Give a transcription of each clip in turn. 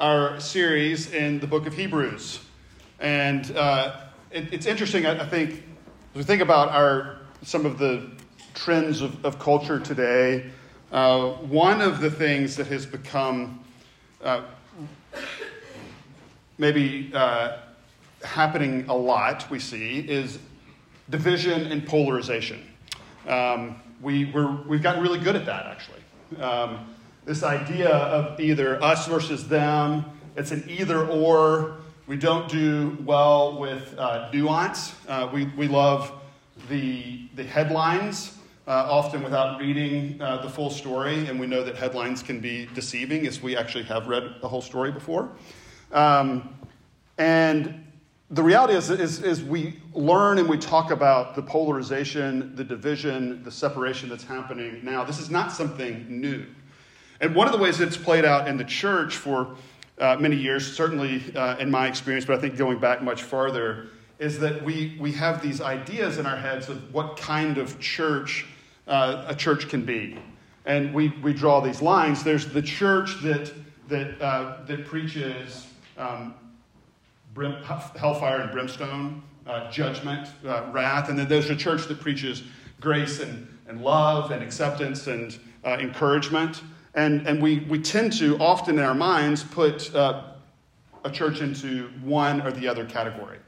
our series in the book of Hebrews. And uh, it, it's interesting, I, I, think, as we think about our, some of the trends of, of culture today, uh, one of the things that has become uh, maybe uh, happening a lot, we see, is division and polarization. Um, we, we have gotten really good at that, actually. Um, this idea of either us versus them. It's an either or. We don't do well with uh, nuance. Uh, we, we love the, the headlines, uh, often without reading uh, the full story, and we know that headlines can be deceiving as we actually have read the whole story before. Um, and the reality is, is, is we learn and we talk about the polarization, the division, the separation that's happening now. This is not something new. And one of the ways it's played out in the church for uh, many years, certainly uh, in my experience, but I think going back much farther, is that we, we have these ideas in our heads of what kind of church uh, a church can be. And we, we draw these lines. There's the church that, that, uh, that preaches um, brim, hellfire and brimstone, uh, judgment, uh, wrath. And then there's a church that preaches grace and, and love and acceptance and encouragement. And, and we, we tend to often in our minds put uh, a church into one or the other category.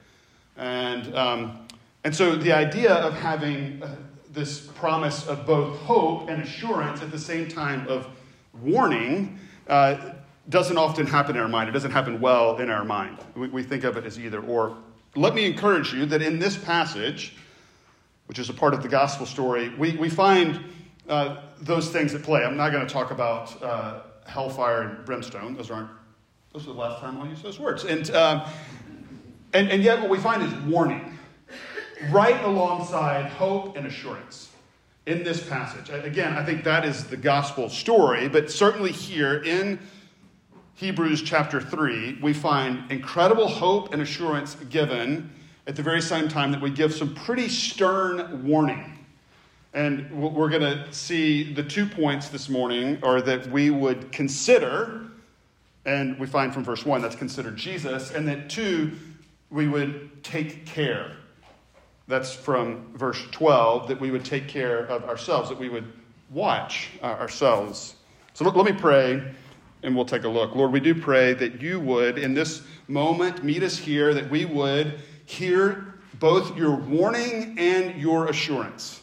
And, um, and so the idea of having uh, this promise of both hope and assurance at the same time of warning uh, doesn't often happen in our mind. It doesn't happen well in our mind. We, we think of it as either or. Let me encourage you that in this passage, which is a part of the gospel story, we, we find uh, those things at play. I'm not going to talk about uh, hellfire and brimstone. Those aren't. Those are the last time I'll use those words. And, um, and, and yet, what we find is warning, right alongside hope and assurance in this passage. Again, I think that is the gospel story, but certainly here in Hebrews chapter 3, we find incredible hope and assurance given at the very same time that we give some pretty stern warning and we're going to see the two points this morning are that we would consider, and we find from verse 1 that's considered Jesus, and that two, we would take care. That's from verse 12, that we would take care of ourselves, that we would watch uh, ourselves. So let me pray, and we'll take a look. Lord, we do pray that you would, in this moment, meet us here, that we would hear both your warning and your assurance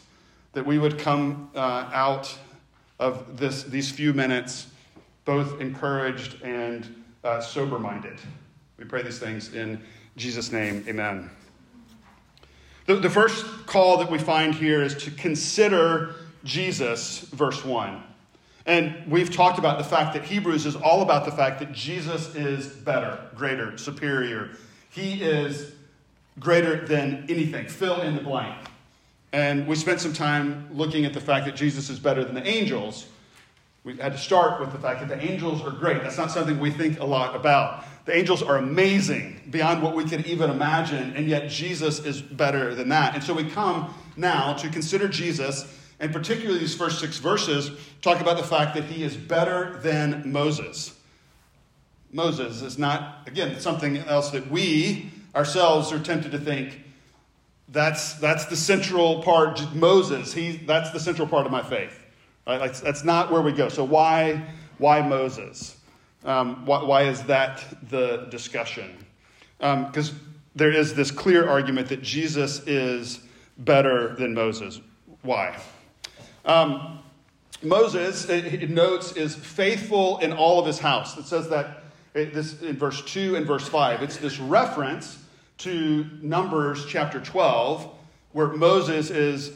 that we would come uh, out of this, these few minutes both encouraged and uh, sober minded. We pray these things in Jesus' name. Amen. The, the first call that we find here is to consider Jesus, verse 1. And we've talked about the fact that Hebrews is all about the fact that Jesus is better, greater, superior. He is greater than anything. Fill in the blank. And we spent some time looking at the fact that Jesus is better than the angels. We had to start with the fact that the angels are great. That's not something we think a lot about. The angels are amazing beyond what we could even imagine, and yet Jesus is better than that. And so we come now to consider Jesus, and particularly these first six verses talk about the fact that he is better than Moses. Moses is not, again, something else that we ourselves are tempted to think that's, that's the central part. Moses, he, that's the central part of my faith. Right? That's, that's not where we go. So why, why Moses? Um, why, why, is that the discussion? Because um, there is this clear argument that Jesus is better than Moses. Why? Um, Moses, it, it notes, is faithful in all of his house. It says that it, this, in verse 2 and verse 5. It's this reference to Numbers chapter 12, where Moses is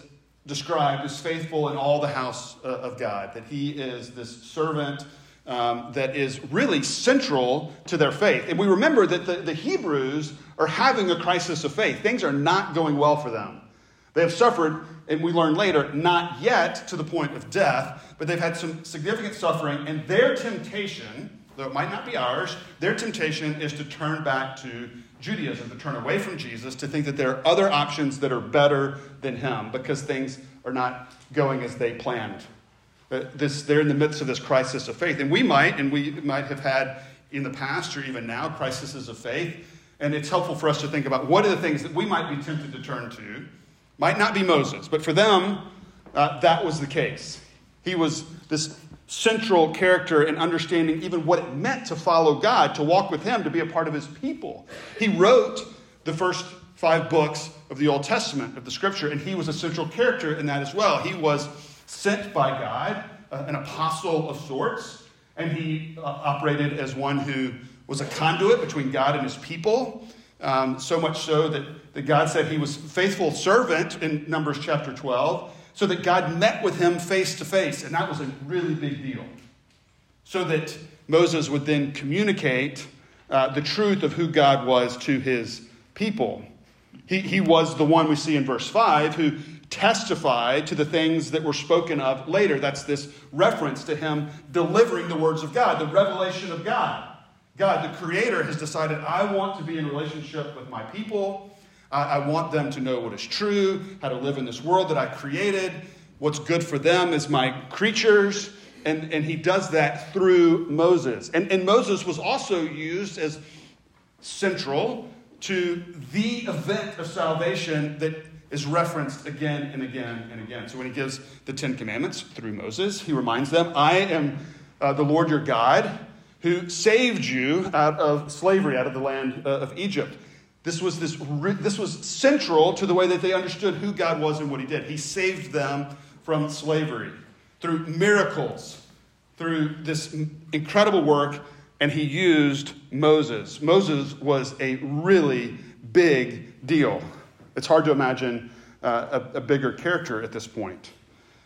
described as faithful in all the house uh, of God, that he is this servant um, that is really central to their faith. And we remember that the, the Hebrews are having a crisis of faith. Things are not going well for them. They have suffered, and we learn later, not yet to the point of death, but they've had some significant suffering, and their temptation, though it might not be ours, their temptation is to turn back to Judaism to turn away from Jesus, to think that there are other options that are better than him because things are not going as they planned. This, they're in the midst of this crisis of faith. And we might, and we might have had in the past or even now, crises of faith. And it's helpful for us to think about what are the things that we might be tempted to turn to. Might not be Moses, but for them, uh, that was the case. He was this central character in understanding even what it meant to follow God, to walk with Him, to be a part of His people. He wrote the first five books of the Old Testament, of the Scripture, and he was a central character in that as well. He was sent by God, uh, an apostle of sorts, and he uh, operated as one who was a conduit between God and His people. Um, so much so that, that God said he was faithful servant in Numbers chapter 12 so that God met with him face to face, and that was a really big deal. So that Moses would then communicate uh, the truth of who God was to his people. He, he was the one we see in verse 5 who testified to the things that were spoken of later. That's this reference to him delivering the words of God, the revelation of God. God, the Creator, has decided, I want to be in relationship with my people. I, I want them to know what is true, how to live in this world that I created, what's good for them as my creatures. And, and he does that through Moses. And, and Moses was also used as central to the event of salvation that is referenced again and again and again. So when he gives the Ten Commandments through Moses, he reminds them, I am uh, the Lord your God who saved you out of slavery, out of the land uh, of Egypt. This was, this, this was central to the way that they understood who God was and what He did. He saved them from slavery through miracles, through this incredible work, and He used Moses. Moses was a really big deal. It's hard to imagine uh, a, a, bigger character at this point.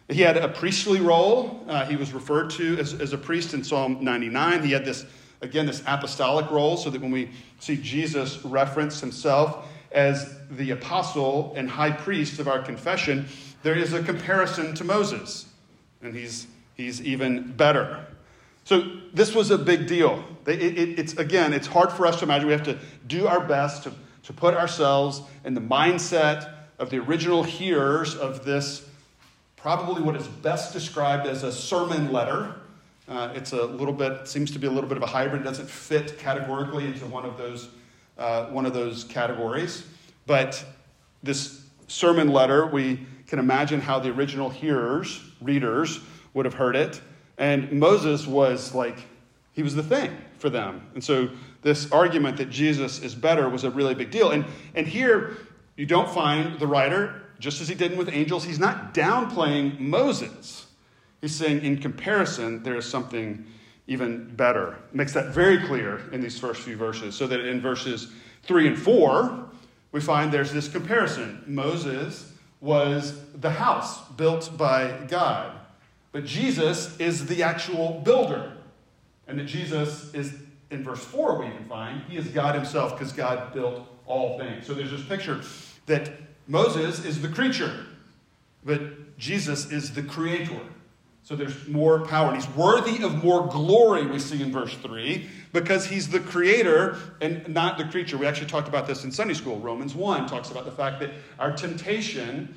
He had a priestly role. Uh, he was referred to as, as a priest in Psalm 99. He had this again, this apostolic role, so that when we see Jesus reference himself as the apostle and high priest of our confession, there is a comparison to Moses, and he's, he's even better. So this was a big deal. It, it, it's again, it's hard for us to imagine. We have to do our best to, to put ourselves in the mindset of the original hearers of this, probably what is best described as a sermon letter uh, it's a little bit, seems to be a little bit of a hybrid. Doesn't fit categorically into one of those, uh, one of those categories. But this sermon letter, we can imagine how the original hearers, readers, would have heard it. And Moses was like, he was the thing for them. And so this argument that Jesus is better was a really big deal. And, and here, you don't find the writer, just as he did with angels, he's not downplaying Moses. He's saying, in comparison, there is something even better. Makes that very clear in these first few verses. So that in verses 3 and 4, we find there's this comparison. Moses was the house built by God, but Jesus is the actual builder. And that Jesus is, in verse 4, we even find, he is God himself because God built all things. So there's this picture that Moses is the creature, but Jesus is the creator. So there's more power. And he's worthy of more glory, we see in verse 3, because he's the creator and not the creature. We actually talked about this in Sunday school. Romans 1 talks about the fact that our temptation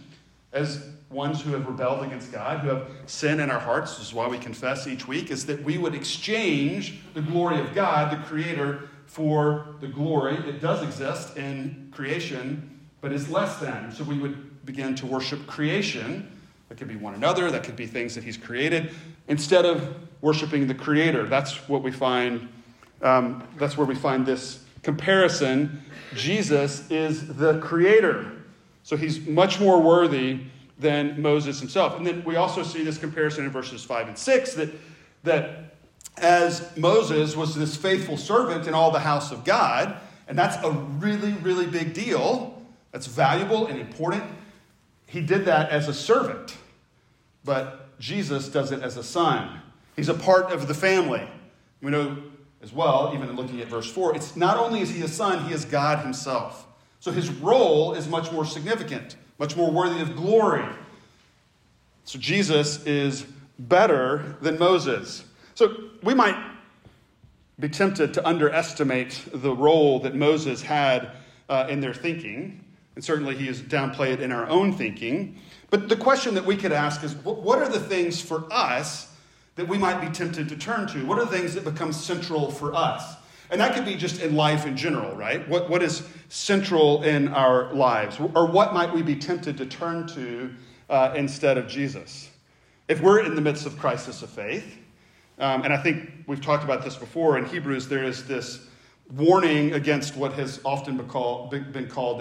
as ones who have rebelled against God, who have sin in our hearts, this is why we confess each week, is that we would exchange the glory of God, the creator, for the glory that does exist in creation, but is less than. So we would begin to worship creation that could be one another, that could be things that He's created, instead of worshiping the Creator. That's what we find, um, that's where we find this comparison. Jesus is the Creator. So He's much more worthy than Moses himself. And then we also see this comparison in verses 5 and 6 that, that as Moses was this faithful servant in all the house of God, and that's a really, really big deal. That's valuable and important. He did that as a servant. But Jesus does it as a son. He's a part of the family. We know as well, even in looking at verse 4, it's not only is he a son, he is God himself. So his role is much more significant, much more worthy of glory. So Jesus is better than Moses. So we might be tempted to underestimate the role that Moses had uh, in their thinking. And certainly he is downplayed in our own thinking. But the question that we could ask is what are the things for us that we might be tempted to turn to? What are the things that become central for us? And that could be just in life in general, right? What, what is central in our lives? Or what might we be tempted to turn to uh, instead of Jesus? If we're in the midst of crisis of faith, um, and I think we've talked about this before in Hebrews, there is this warning against what has often been called,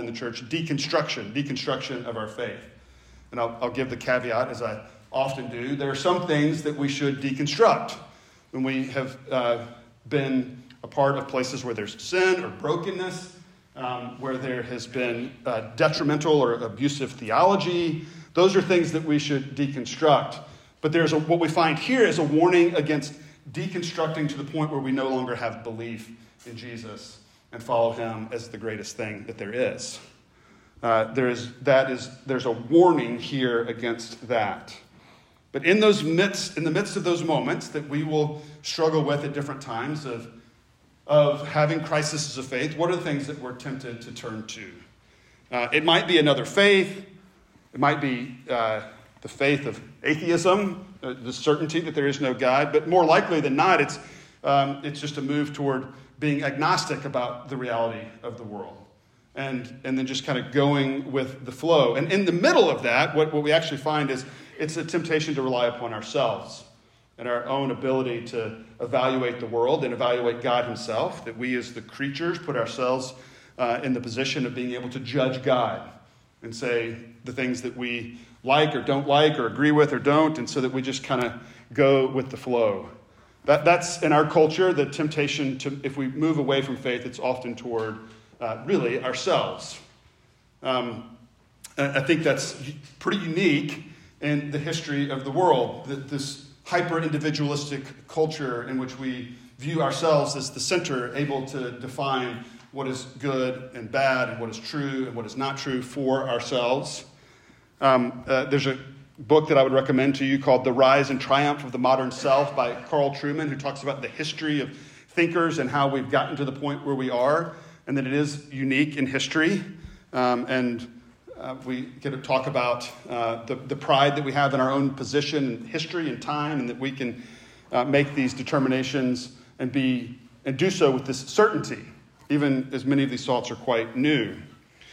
in the church deconstruction, deconstruction of our faith. And I'll, I'll give the caveat, as I often do. There are some things that we should deconstruct when we have uh, been a part of places where there's sin or brokenness, um, where there has been uh, detrimental or abusive theology. Those are things that we should deconstruct. But there's a, what we find here is a warning against deconstructing to the point where we no longer have belief in Jesus and follow him as the greatest thing that there is. Uh, there is that is there's a warning here against that. But in those midst, in the midst of those moments that we will struggle with at different times of, of having crises of faith, what are the things that we're tempted to turn to? Uh, it might be another faith. It might be uh, the faith of atheism, uh, the certainty that there is no God. But more likely than not, it's, um, it's just a move toward being agnostic about the reality of the world. And, and then just kind of going with the flow. And in the middle of that, what, what we actually find is it's a temptation to rely upon ourselves and our own ability to evaluate the world and evaluate God Himself, that we as the creatures put ourselves uh, in the position of being able to judge God and say the things that we like or don't like or agree with or don't, and so that we just kind of go with the flow. That, that's in our culture the temptation to, if we move away from faith, it's often toward uh, really ourselves. Um, I think that's pretty unique in the history of the world. This hyper individualistic culture in which we view ourselves as the center, able to define what is good and bad and what is true and what is not true for ourselves. Um, uh, there's a book that I would recommend to you called The Rise and Triumph of the Modern Self by Carl Trueman, who talks about the history of thinkers and how we've gotten to the point where we are, and that it is unique in history. Um, and uh, we get to talk about uh, the, the pride that we have in our own position history and time, and that we can uh, make these determinations and, be, and do so with this certainty, even as many of these thoughts are quite new.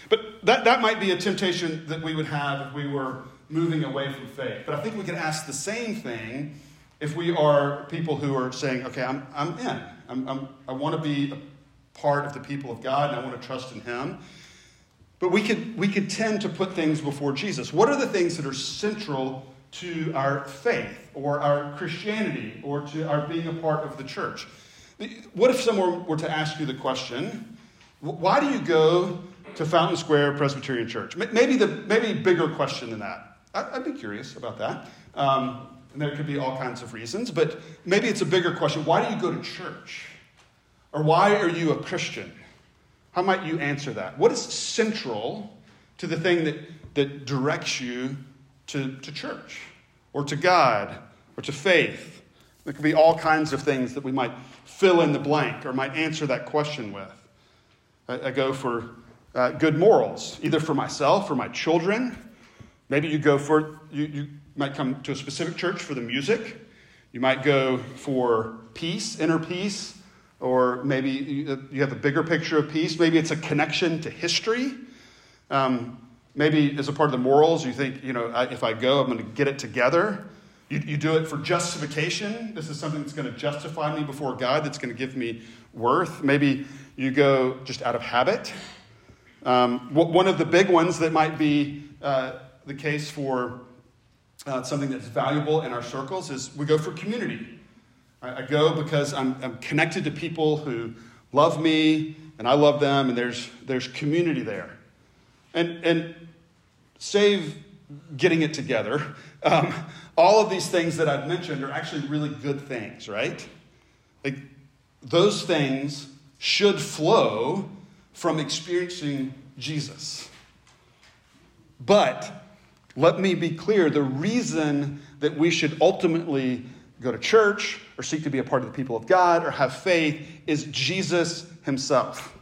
But that, that might be a temptation that we would have if we were moving away from faith. But I think we can ask the same thing if we are people who are saying, okay, I'm, I'm in. I'm, I'm, i want to be a part of the people of God and I want to trust in Him. But we could, we could tend to put things before Jesus. What are the things that are central to our faith or our Christianity or to our being a part of the church? What if someone were to ask you the question, why do you go to Fountain Square Presbyterian Church? Maybe the maybe bigger question than that. I'd be curious about that. Um, and there could be all kinds of reasons, but maybe it's a bigger question. Why do you go to church? Or why are you a Christian? How might you answer that? What is central to the thing that, that directs you to, to church or to God or to faith? There could be all kinds of things that we might fill in the blank or might answer that question with. I, I go for uh, good morals, either for myself or my children. Maybe you go for, you, you might come to a specific church for the music. You might go for peace, inner peace, or maybe you have a bigger picture of peace. Maybe it's a connection to history. Um, maybe as a part of the morals, you think, you know, if I go, I'm going to get it together. You, you do it for justification. This is something that's going to justify me before God, that's going to give me worth. Maybe you go just out of habit. Um, one of the big ones that might be uh, the case for uh, something that's valuable in our circles is we go for community. I, I go because I'm, I'm connected to people who love me and I love them, and there's, there's community there. And, and save getting it together, um, all of these things that I've mentioned are actually really good things, right? Like, those things should flow from experiencing Jesus. But let me be clear the reason that we should ultimately go to church or seek to be a part of the people of God or have faith is Jesus himself.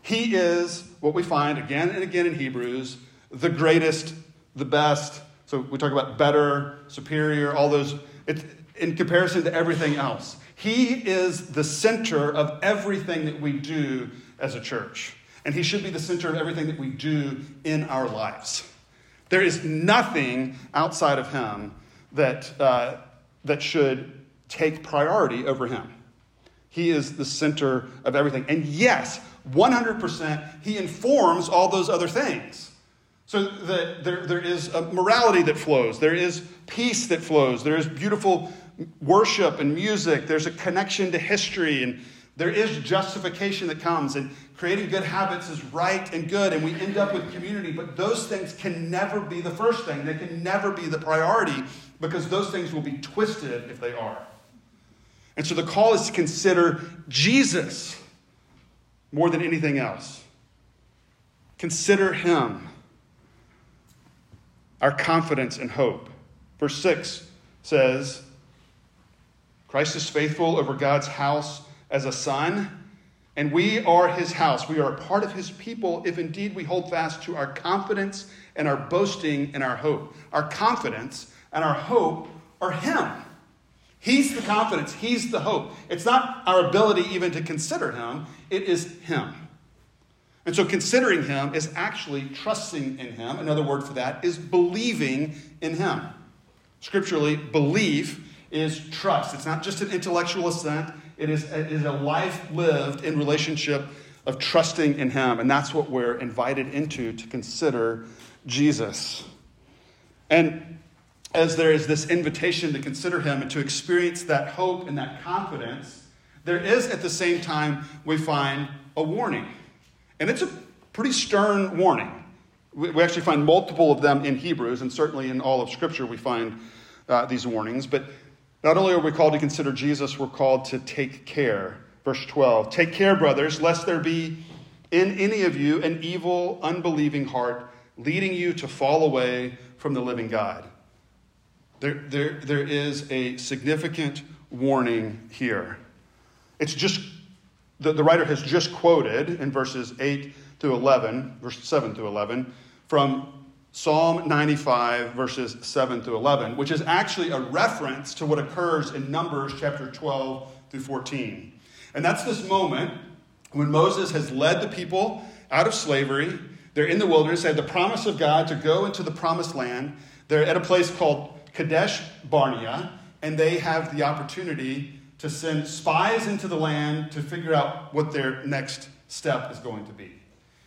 He is what we find again and again in Hebrews the greatest, the best. So we talk about better, superior, all those. It, in comparison to everything else. He is the center of everything that we do as a church. And He should be the center of everything that we do in our lives. There is nothing outside of Him that, uh, that should take priority over Him. He is the center of everything. And yes, 100%, He informs all those other things. So that there, there is a morality that flows, there is peace that flows, there is beautiful worship and music, there's a connection to history, and there is justification that comes. And creating good habits is right and good, and we end up with community. But those things can never be the first thing, they can never be the priority because those things will be twisted if they are. And so the call is to consider Jesus more than anything else. Consider him our confidence and hope. Verse 6 says, Christ is faithful over God's house as a son, and we are his house. We are a part of his people if indeed we hold fast to our confidence and our boasting and our hope. Our confidence and our hope are him. He's the confidence, he's the hope. It's not our ability even to consider him, it is him. And so considering him is actually trusting in him. Another word for that is believing in him. Scripturally, belief is trust. It's not just an intellectual assent, it is, it is a life lived in relationship of trusting in him. And that's what we're invited into to consider Jesus. And as there is this invitation to consider him and to experience that hope and that confidence, there is at the same time, we find a warning. And it's a pretty stern warning. We actually find multiple of them in Hebrews, and certainly in all of Scripture we find uh, these warnings. But not only are we called to consider Jesus, we're called to take care. Verse 12 Take care, brothers, lest there be in any of you an evil, unbelieving heart, leading you to fall away from the living God. There, there, there is a significant warning here. It's just the, the writer has just quoted in verses 8 through 11, verse 7 through 11, from Psalm 95, verses 7 through 11, which is actually a reference to what occurs in Numbers chapter 12 through 14. And that's this moment when Moses has led the people out of slavery. They're in the wilderness. They had the promise of God to go into the promised land. They're at a place called Kadesh Barnea, and they have the opportunity to send spies into the land to figure out what their next step is going to be.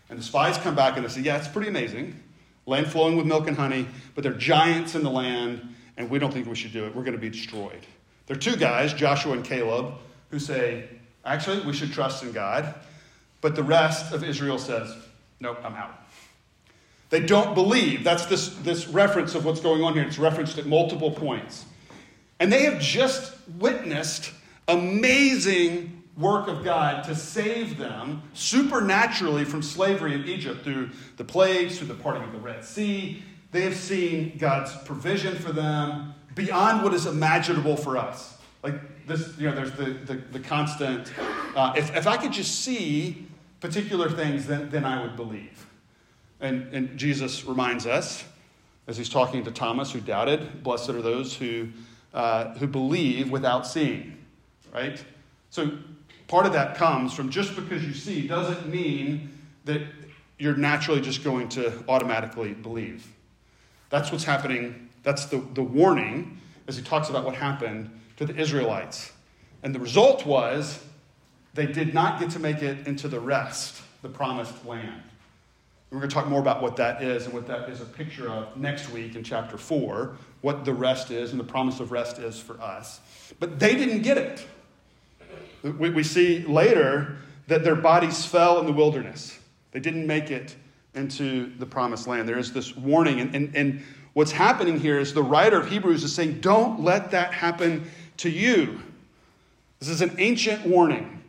And the spies come back and they say, Yeah, it's pretty amazing. Land flowing with milk and honey, but they're giants in the land, and we don't think we should do it. We're going to be destroyed. There are two guys, Joshua and Caleb, who say, Actually, we should trust in God. But the rest of Israel says, Nope, I'm out. They don't believe. That's this, this reference of what's going on here. It's referenced at multiple points. And they have just witnessed amazing work of God to save them supernaturally from slavery in Egypt through the plagues, through the parting of the Red Sea. They have seen God's provision for them beyond what is imaginable for us. Like this, you know, there's the, the, the constant, uh, if, if I could just see particular things, then, then I would believe. And, and Jesus reminds us, as he's talking to Thomas, who doubted, blessed are those who, uh, who believe without seeing right? So part of that comes from just because you see doesn't mean that you're naturally just going to automatically believe. That's what's happening. That's the, the warning as he talks about what happened to the Israelites. And the result was they did not get to make it into the rest, the promised land. We're going to talk more about what that is and what that is a picture of next week in chapter 4, what the rest is and the promise of rest is for us. But they didn't get it. We, we see later that their bodies fell in the wilderness. They didn't make it into the promised land. There is this warning. And, and, and what's happening here is the writer of Hebrews is saying, don't let that happen to you. This is an ancient warning.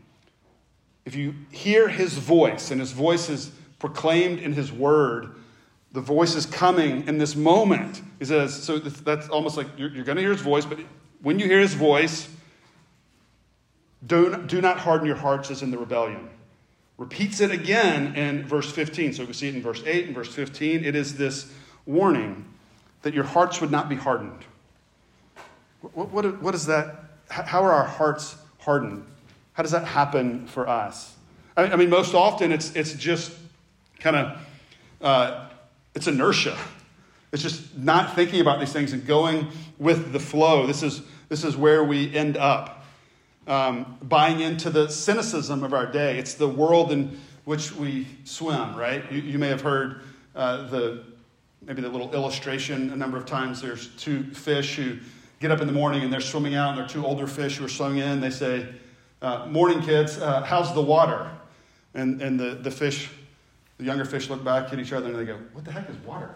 If you hear his voice, and his voice is proclaimed in his word, the voice is coming in this moment. He says, so that's almost like you're, you're going to hear his voice, but when you hear his voice, do, do not harden your hearts as in the rebellion. Repeats it again in verse 15. So we see it in verse 8 and verse 15. It is this warning that your hearts would not be hardened. What, what, what is that? How are our hearts hardened? How does that happen for us? I, I mean, most often it's, it's just kind of, uh, it's inertia. It's just not thinking about these things and going with the flow. This is, this is where we end up. Um, buying into the cynicism of our day. It's the world in which we swim, right? You, you may have heard uh, the maybe the little illustration a number of times. There's two fish who get up in the morning and they're swimming out, and they're two older fish who are swimming in. They say, uh, Morning, kids, uh, how's the water? And, and the, the fish, the younger fish look back at each other and they go, What the heck is water?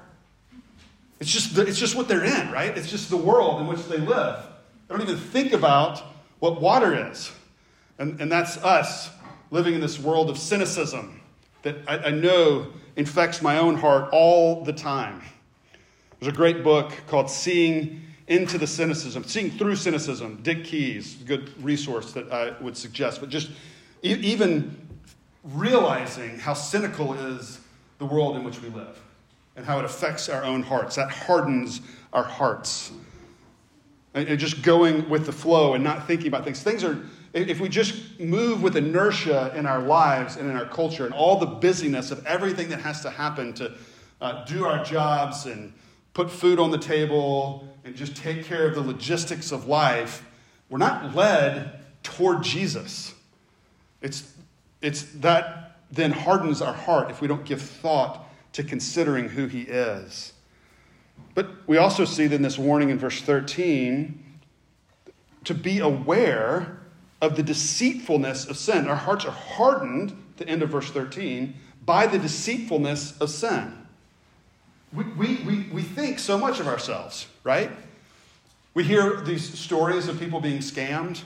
It's just, the, it's just what they're in, right? It's just the world in which they live. They don't even think about what water is. And, and that's us living in this world of cynicism that I, I know infects my own heart all the time. There's a great book called Seeing into the cynicism, seeing through cynicism. Dick Keyes, good resource that I would suggest. But just e- even realizing how cynical is the world in which we live and how it affects our own hearts. That hardens our hearts. And, just going with the flow and not thinking about things. Things are, if we just move with inertia in our lives and in our culture and all the busyness of everything that has to happen to uh, do our jobs and put food on the table and just take care of the logistics of life, we're not led toward Jesus. It's, it's that then hardens our heart if we don't give thought to considering who he is. But we also see then this warning in verse 13 to be aware of the deceitfulness of sin. Our hearts are hardened, the end of verse 13, by the deceitfulness of sin. We, we, we, we think so much of ourselves, right? We hear these stories of people being scammed.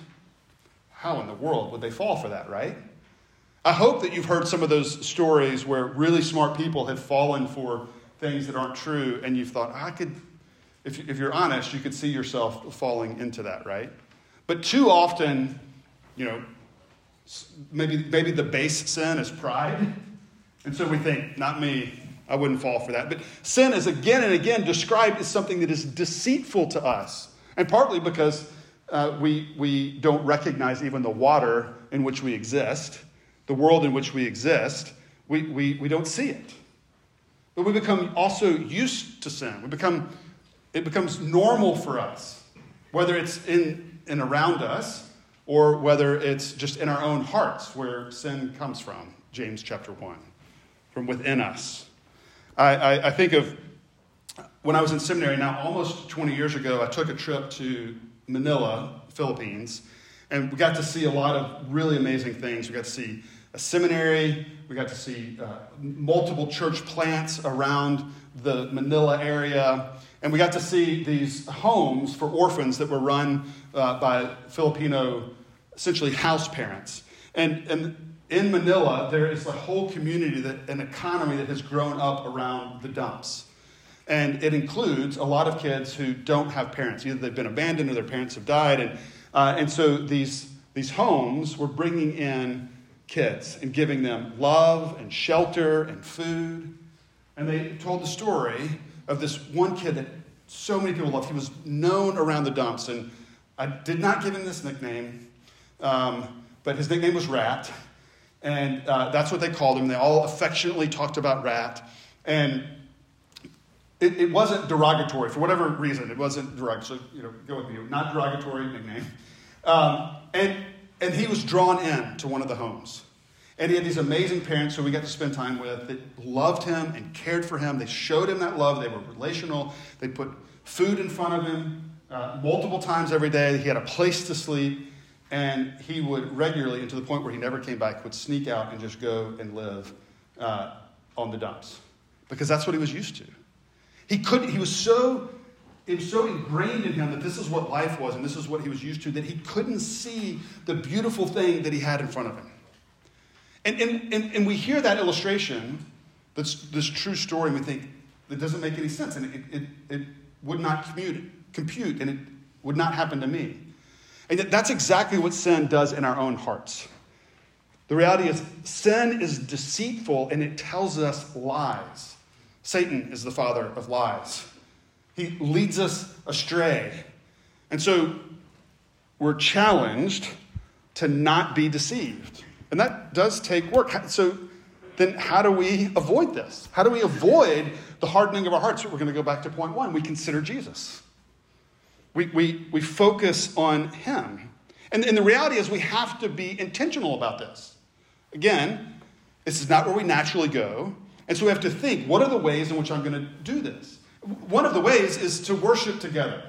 How in the world would they fall for that, right? I hope that you've heard some of those stories where really smart people have fallen for things that aren't true, and you've thought, I could, if, if you're honest, you could see yourself falling into that, right? But too often, you know, maybe, maybe the base sin is pride. And so we think, not me, I wouldn't fall for that. But sin is again and again described as something that is deceitful to us. And partly because uh, we, we don't recognize even the water in which we exist, the world in which we exist, we, we, we don't see it. But we become also used to sin. We become, it becomes normal for us, whether it's in and around us or whether it's just in our own hearts where sin comes from, James chapter 1, from within us. I, I, I think of when I was in seminary now, almost 20 years ago, I took a trip to Manila, Philippines, and we got to see a lot of really amazing things. We got to see a seminary, we got to see uh, multiple church plants around the Manila area, and we got to see these homes for orphans that were run uh, by Filipino, essentially house parents. And, and in Manila, there is a whole community, that, an economy that has grown up around the dumps. And it includes a lot of kids who don't have parents. Either they've been abandoned or their parents have died. And, uh, and so these, these homes were bringing in kids and giving them love and shelter and food. And they told the story of this one kid that so many people loved. He was known around the dumps. And I did not give him this nickname, um, but his nickname was Rat. And uh, that's what they called him. They all affectionately talked about Rat. And it, it, wasn't derogatory for whatever reason. It wasn't derogatory. So, you know, go with me. Not derogatory nickname. Um, and, and he was drawn in to one of the homes. And he had these amazing parents who we got to spend time with that loved him and cared for him. They showed him that love. They were relational. They put food in front of him uh, multiple times every day. He had a place to sleep. And he would regularly, and to the point where he never came back, would sneak out and just go and live uh, on the dumps because that's what he was used to. He couldn't, he was so, it was so ingrained in him that this is what life was and this is what he was used to that he couldn't see the beautiful thing that he had in front of him. And, and, and, and we hear that illustration, this, this true story, and we think, it doesn't make any sense. And it, it, it would not commute, compute, and it would not happen to me. And that's exactly what sin does in our own hearts. The reality is, sin is deceitful and it tells us lies. Satan is the father of lies. He leads us astray. And so we're challenged to not be deceived. And that does take work. So then, how do we avoid this? How do we avoid the hardening of our hearts? We're going to go back to point one. We consider Jesus, we, we, we focus on Him. And, and the reality is, we have to be intentional about this. Again, this is not where we naturally go. And so we have to think what are the ways in which I'm going to do this? One of the ways is to worship together.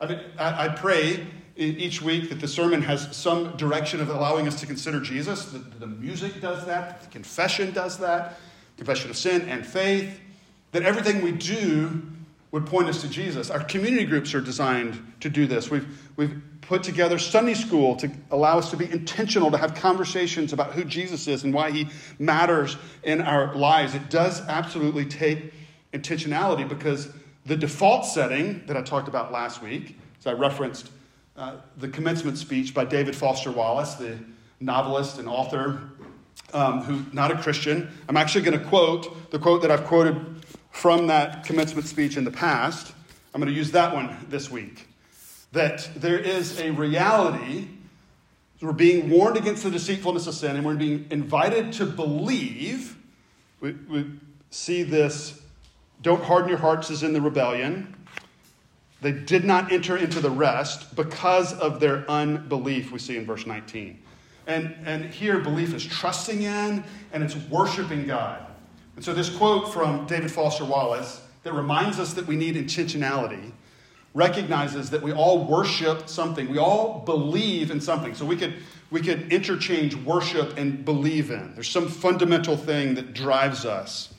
I, mean, I, pray each week that the sermon has some direction of allowing us to consider Jesus. The, the, music does that, the confession does that, confession of sin and faith. That everything we do would point us to Jesus. Our community groups are designed to do this. We've, we've put together Sunday school to allow us to be intentional, to have conversations about who Jesus is and why he matters in our lives. It does absolutely take intentionality because the default setting that I talked about last week, as I referenced uh, the commencement speech by David Foster Wallace, the novelist and author, um, who not a Christian. I'm actually going to quote the quote that I've quoted from that commencement speech in the past. I'm going to use that one this week. That there is a reality. We're being warned against the deceitfulness of sin, and we're being invited to believe. We, we see this don't harden your hearts as in the rebellion. They did not enter into the rest because of their unbelief, we see in verse 19. And, and here, belief is trusting in and it's worshiping God. And so, this quote from David Foster Wallace that reminds us that we need intentionality recognizes that we all worship something. We all believe in something. So, we could, we could interchange worship and believe in. There's some fundamental thing that drives us.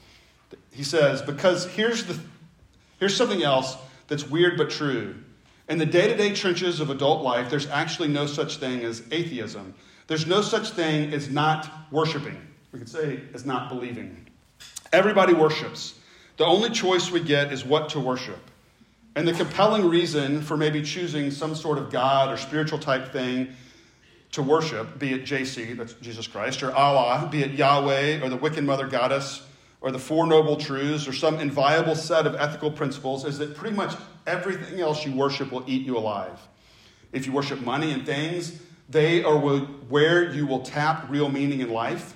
He says, because here's, the, here's something else that's weird but true. In the day to day trenches of adult life, there's actually no such thing as atheism. There's no such thing as not worshiping. We could say as not believing. Everybody worships. The only choice we get is what to worship. And the compelling reason for maybe choosing some sort of God or spiritual type thing to worship, be it JC, that's Jesus Christ, or Allah, be it Yahweh or the Wiccan Mother Goddess or the Four Noble Truths or some inviolable set of ethical principles is that pretty much everything else you worship will eat you alive. If you worship money and things, they are where you will tap real meaning in life.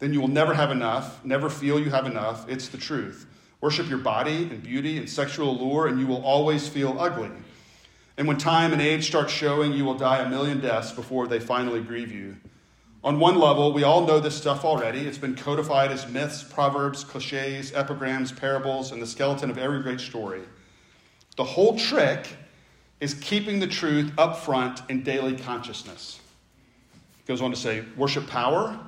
Then you will never have enough, never feel you have enough. It's the truth. Worship your body and beauty and sexual allure, and you will always feel ugly. And when time and age start showing, you will die a million deaths before they finally grieve you. On one level, we all know this stuff already. It's been codified as myths, proverbs, cliches, epigrams, parables, and the skeleton of every great story. The whole trick is keeping the truth up front in daily consciousness. He goes on to say, worship power,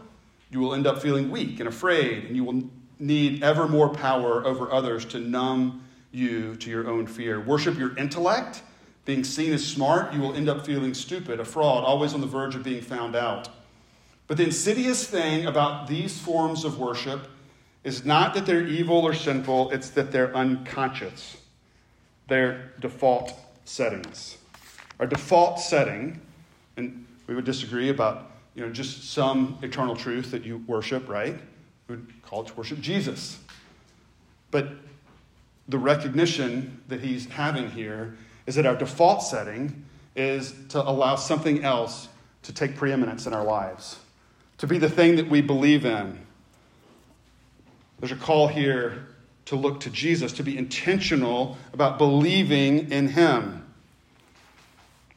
you will end up feeling weak and afraid, and you will need ever more power over others to numb you to your own fear. Worship your intellect, being seen as smart, you will end up feeling stupid, a fraud, always on the verge of being found out. But the insidious thing about these forms of worship is not that they're evil or sinful, it's that they're unconscious. They're default settings. Our default setting, and we would disagree about you know, just some eternal truth that you worship, right? We would call it to worship Jesus. But the recognition that he's having here is that our default setting is to allow something else to take preeminence in our lives to be the thing that we believe in. There's a call here to look to Jesus, to be intentional about believing in Him.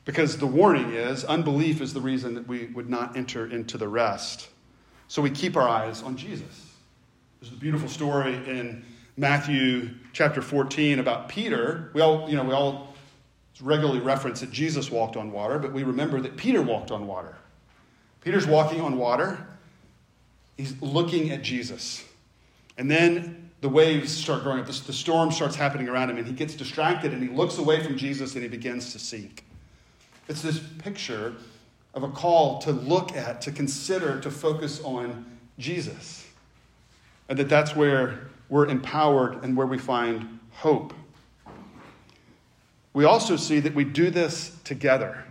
Because the warning is unbelief is the reason that we would not enter into the rest. So we keep our eyes on Jesus. There's a beautiful story in Matthew chapter 14 about Peter. We all, you know, we all regularly reference that Jesus walked on water, but we remember that Peter walked on water. Peter's walking on water. He's looking at Jesus. And then the waves start growing up. The, storm starts happening around him, and he gets distracted and he looks away from Jesus and he begins to sink. It's this picture of a call to look at, to consider, to focus on Jesus. And that that's where we're empowered and where we find hope. We also see that we do this together.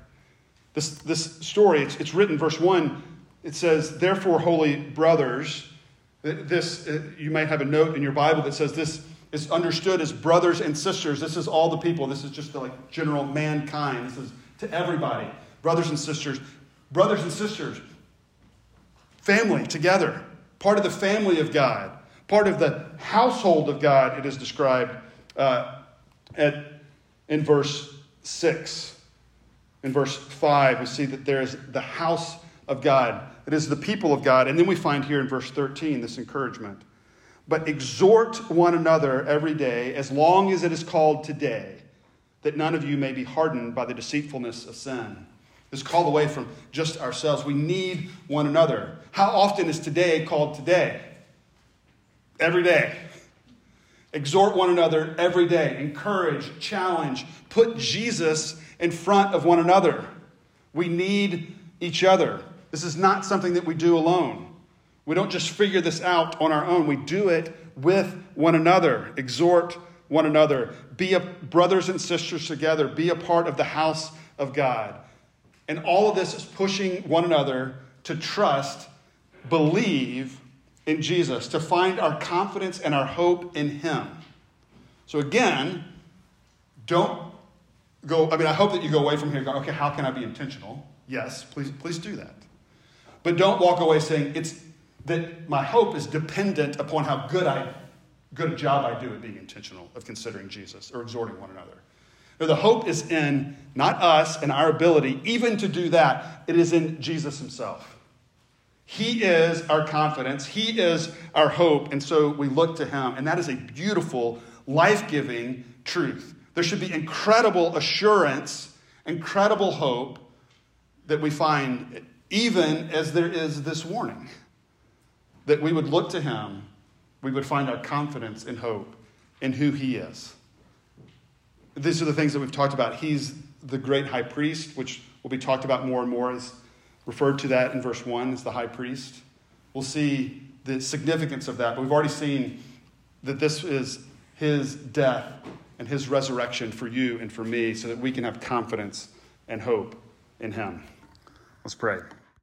This, this story, it's, it's written, verse 1, it says, Therefore, holy brothers, this, uh, you might have a note in your Bible that says this is understood as brothers and sisters. This is all the people. This is just the like general mankind. This is to everybody. Brothers and sisters. Brothers and sisters. Family together. Part of the family of God. Part of the household of God, it is described uh, at, in verse 6. In verse 5, we see that there is the house of God. It is the people of God. And then we find here in verse 13 this encouragement. But exhort one another every day, as long as it is called today, that none of you may be hardened by the deceitfulness of sin. This call away from just ourselves. We need one another. How often is today called today? Every day. Exhort one another every day. Encourage, challenge, put Jesus in front of one another. We need each other. This is not something that we do alone. We don't just figure this out on our own, we do it with one another. Exhort one another. Be a, brothers and sisters together. Be a part of the house of God. And all of this is pushing one another to trust, believe in Jesus, to find our confidence and our hope in Him. So, again, don't go. I mean, I hope that you go away from here going, okay, how can I be intentional? Yes, please, please do that. But don't walk away saying it's that my hope is dependent upon how good I good a job I do at being intentional of considering Jesus or exhorting one another. No, the hope is in not us and our ability even to do that. It is in Jesus himself. He is our confidence. He is our hope. And so we look to him. And that is a beautiful, life giving truth. There should be incredible assurance, incredible hope that we find even as there is this warning that we would look to him, we would find our confidence and hope in who he is. These are the things that we've talked about. He's the great high priest, which will be talked about more and more as referred to that in verse 1 as the high priest. We'll see the significance of that, but we've already seen that this is his death and his resurrection for you and for me so that we can have confidence and hope in him. Let's pray.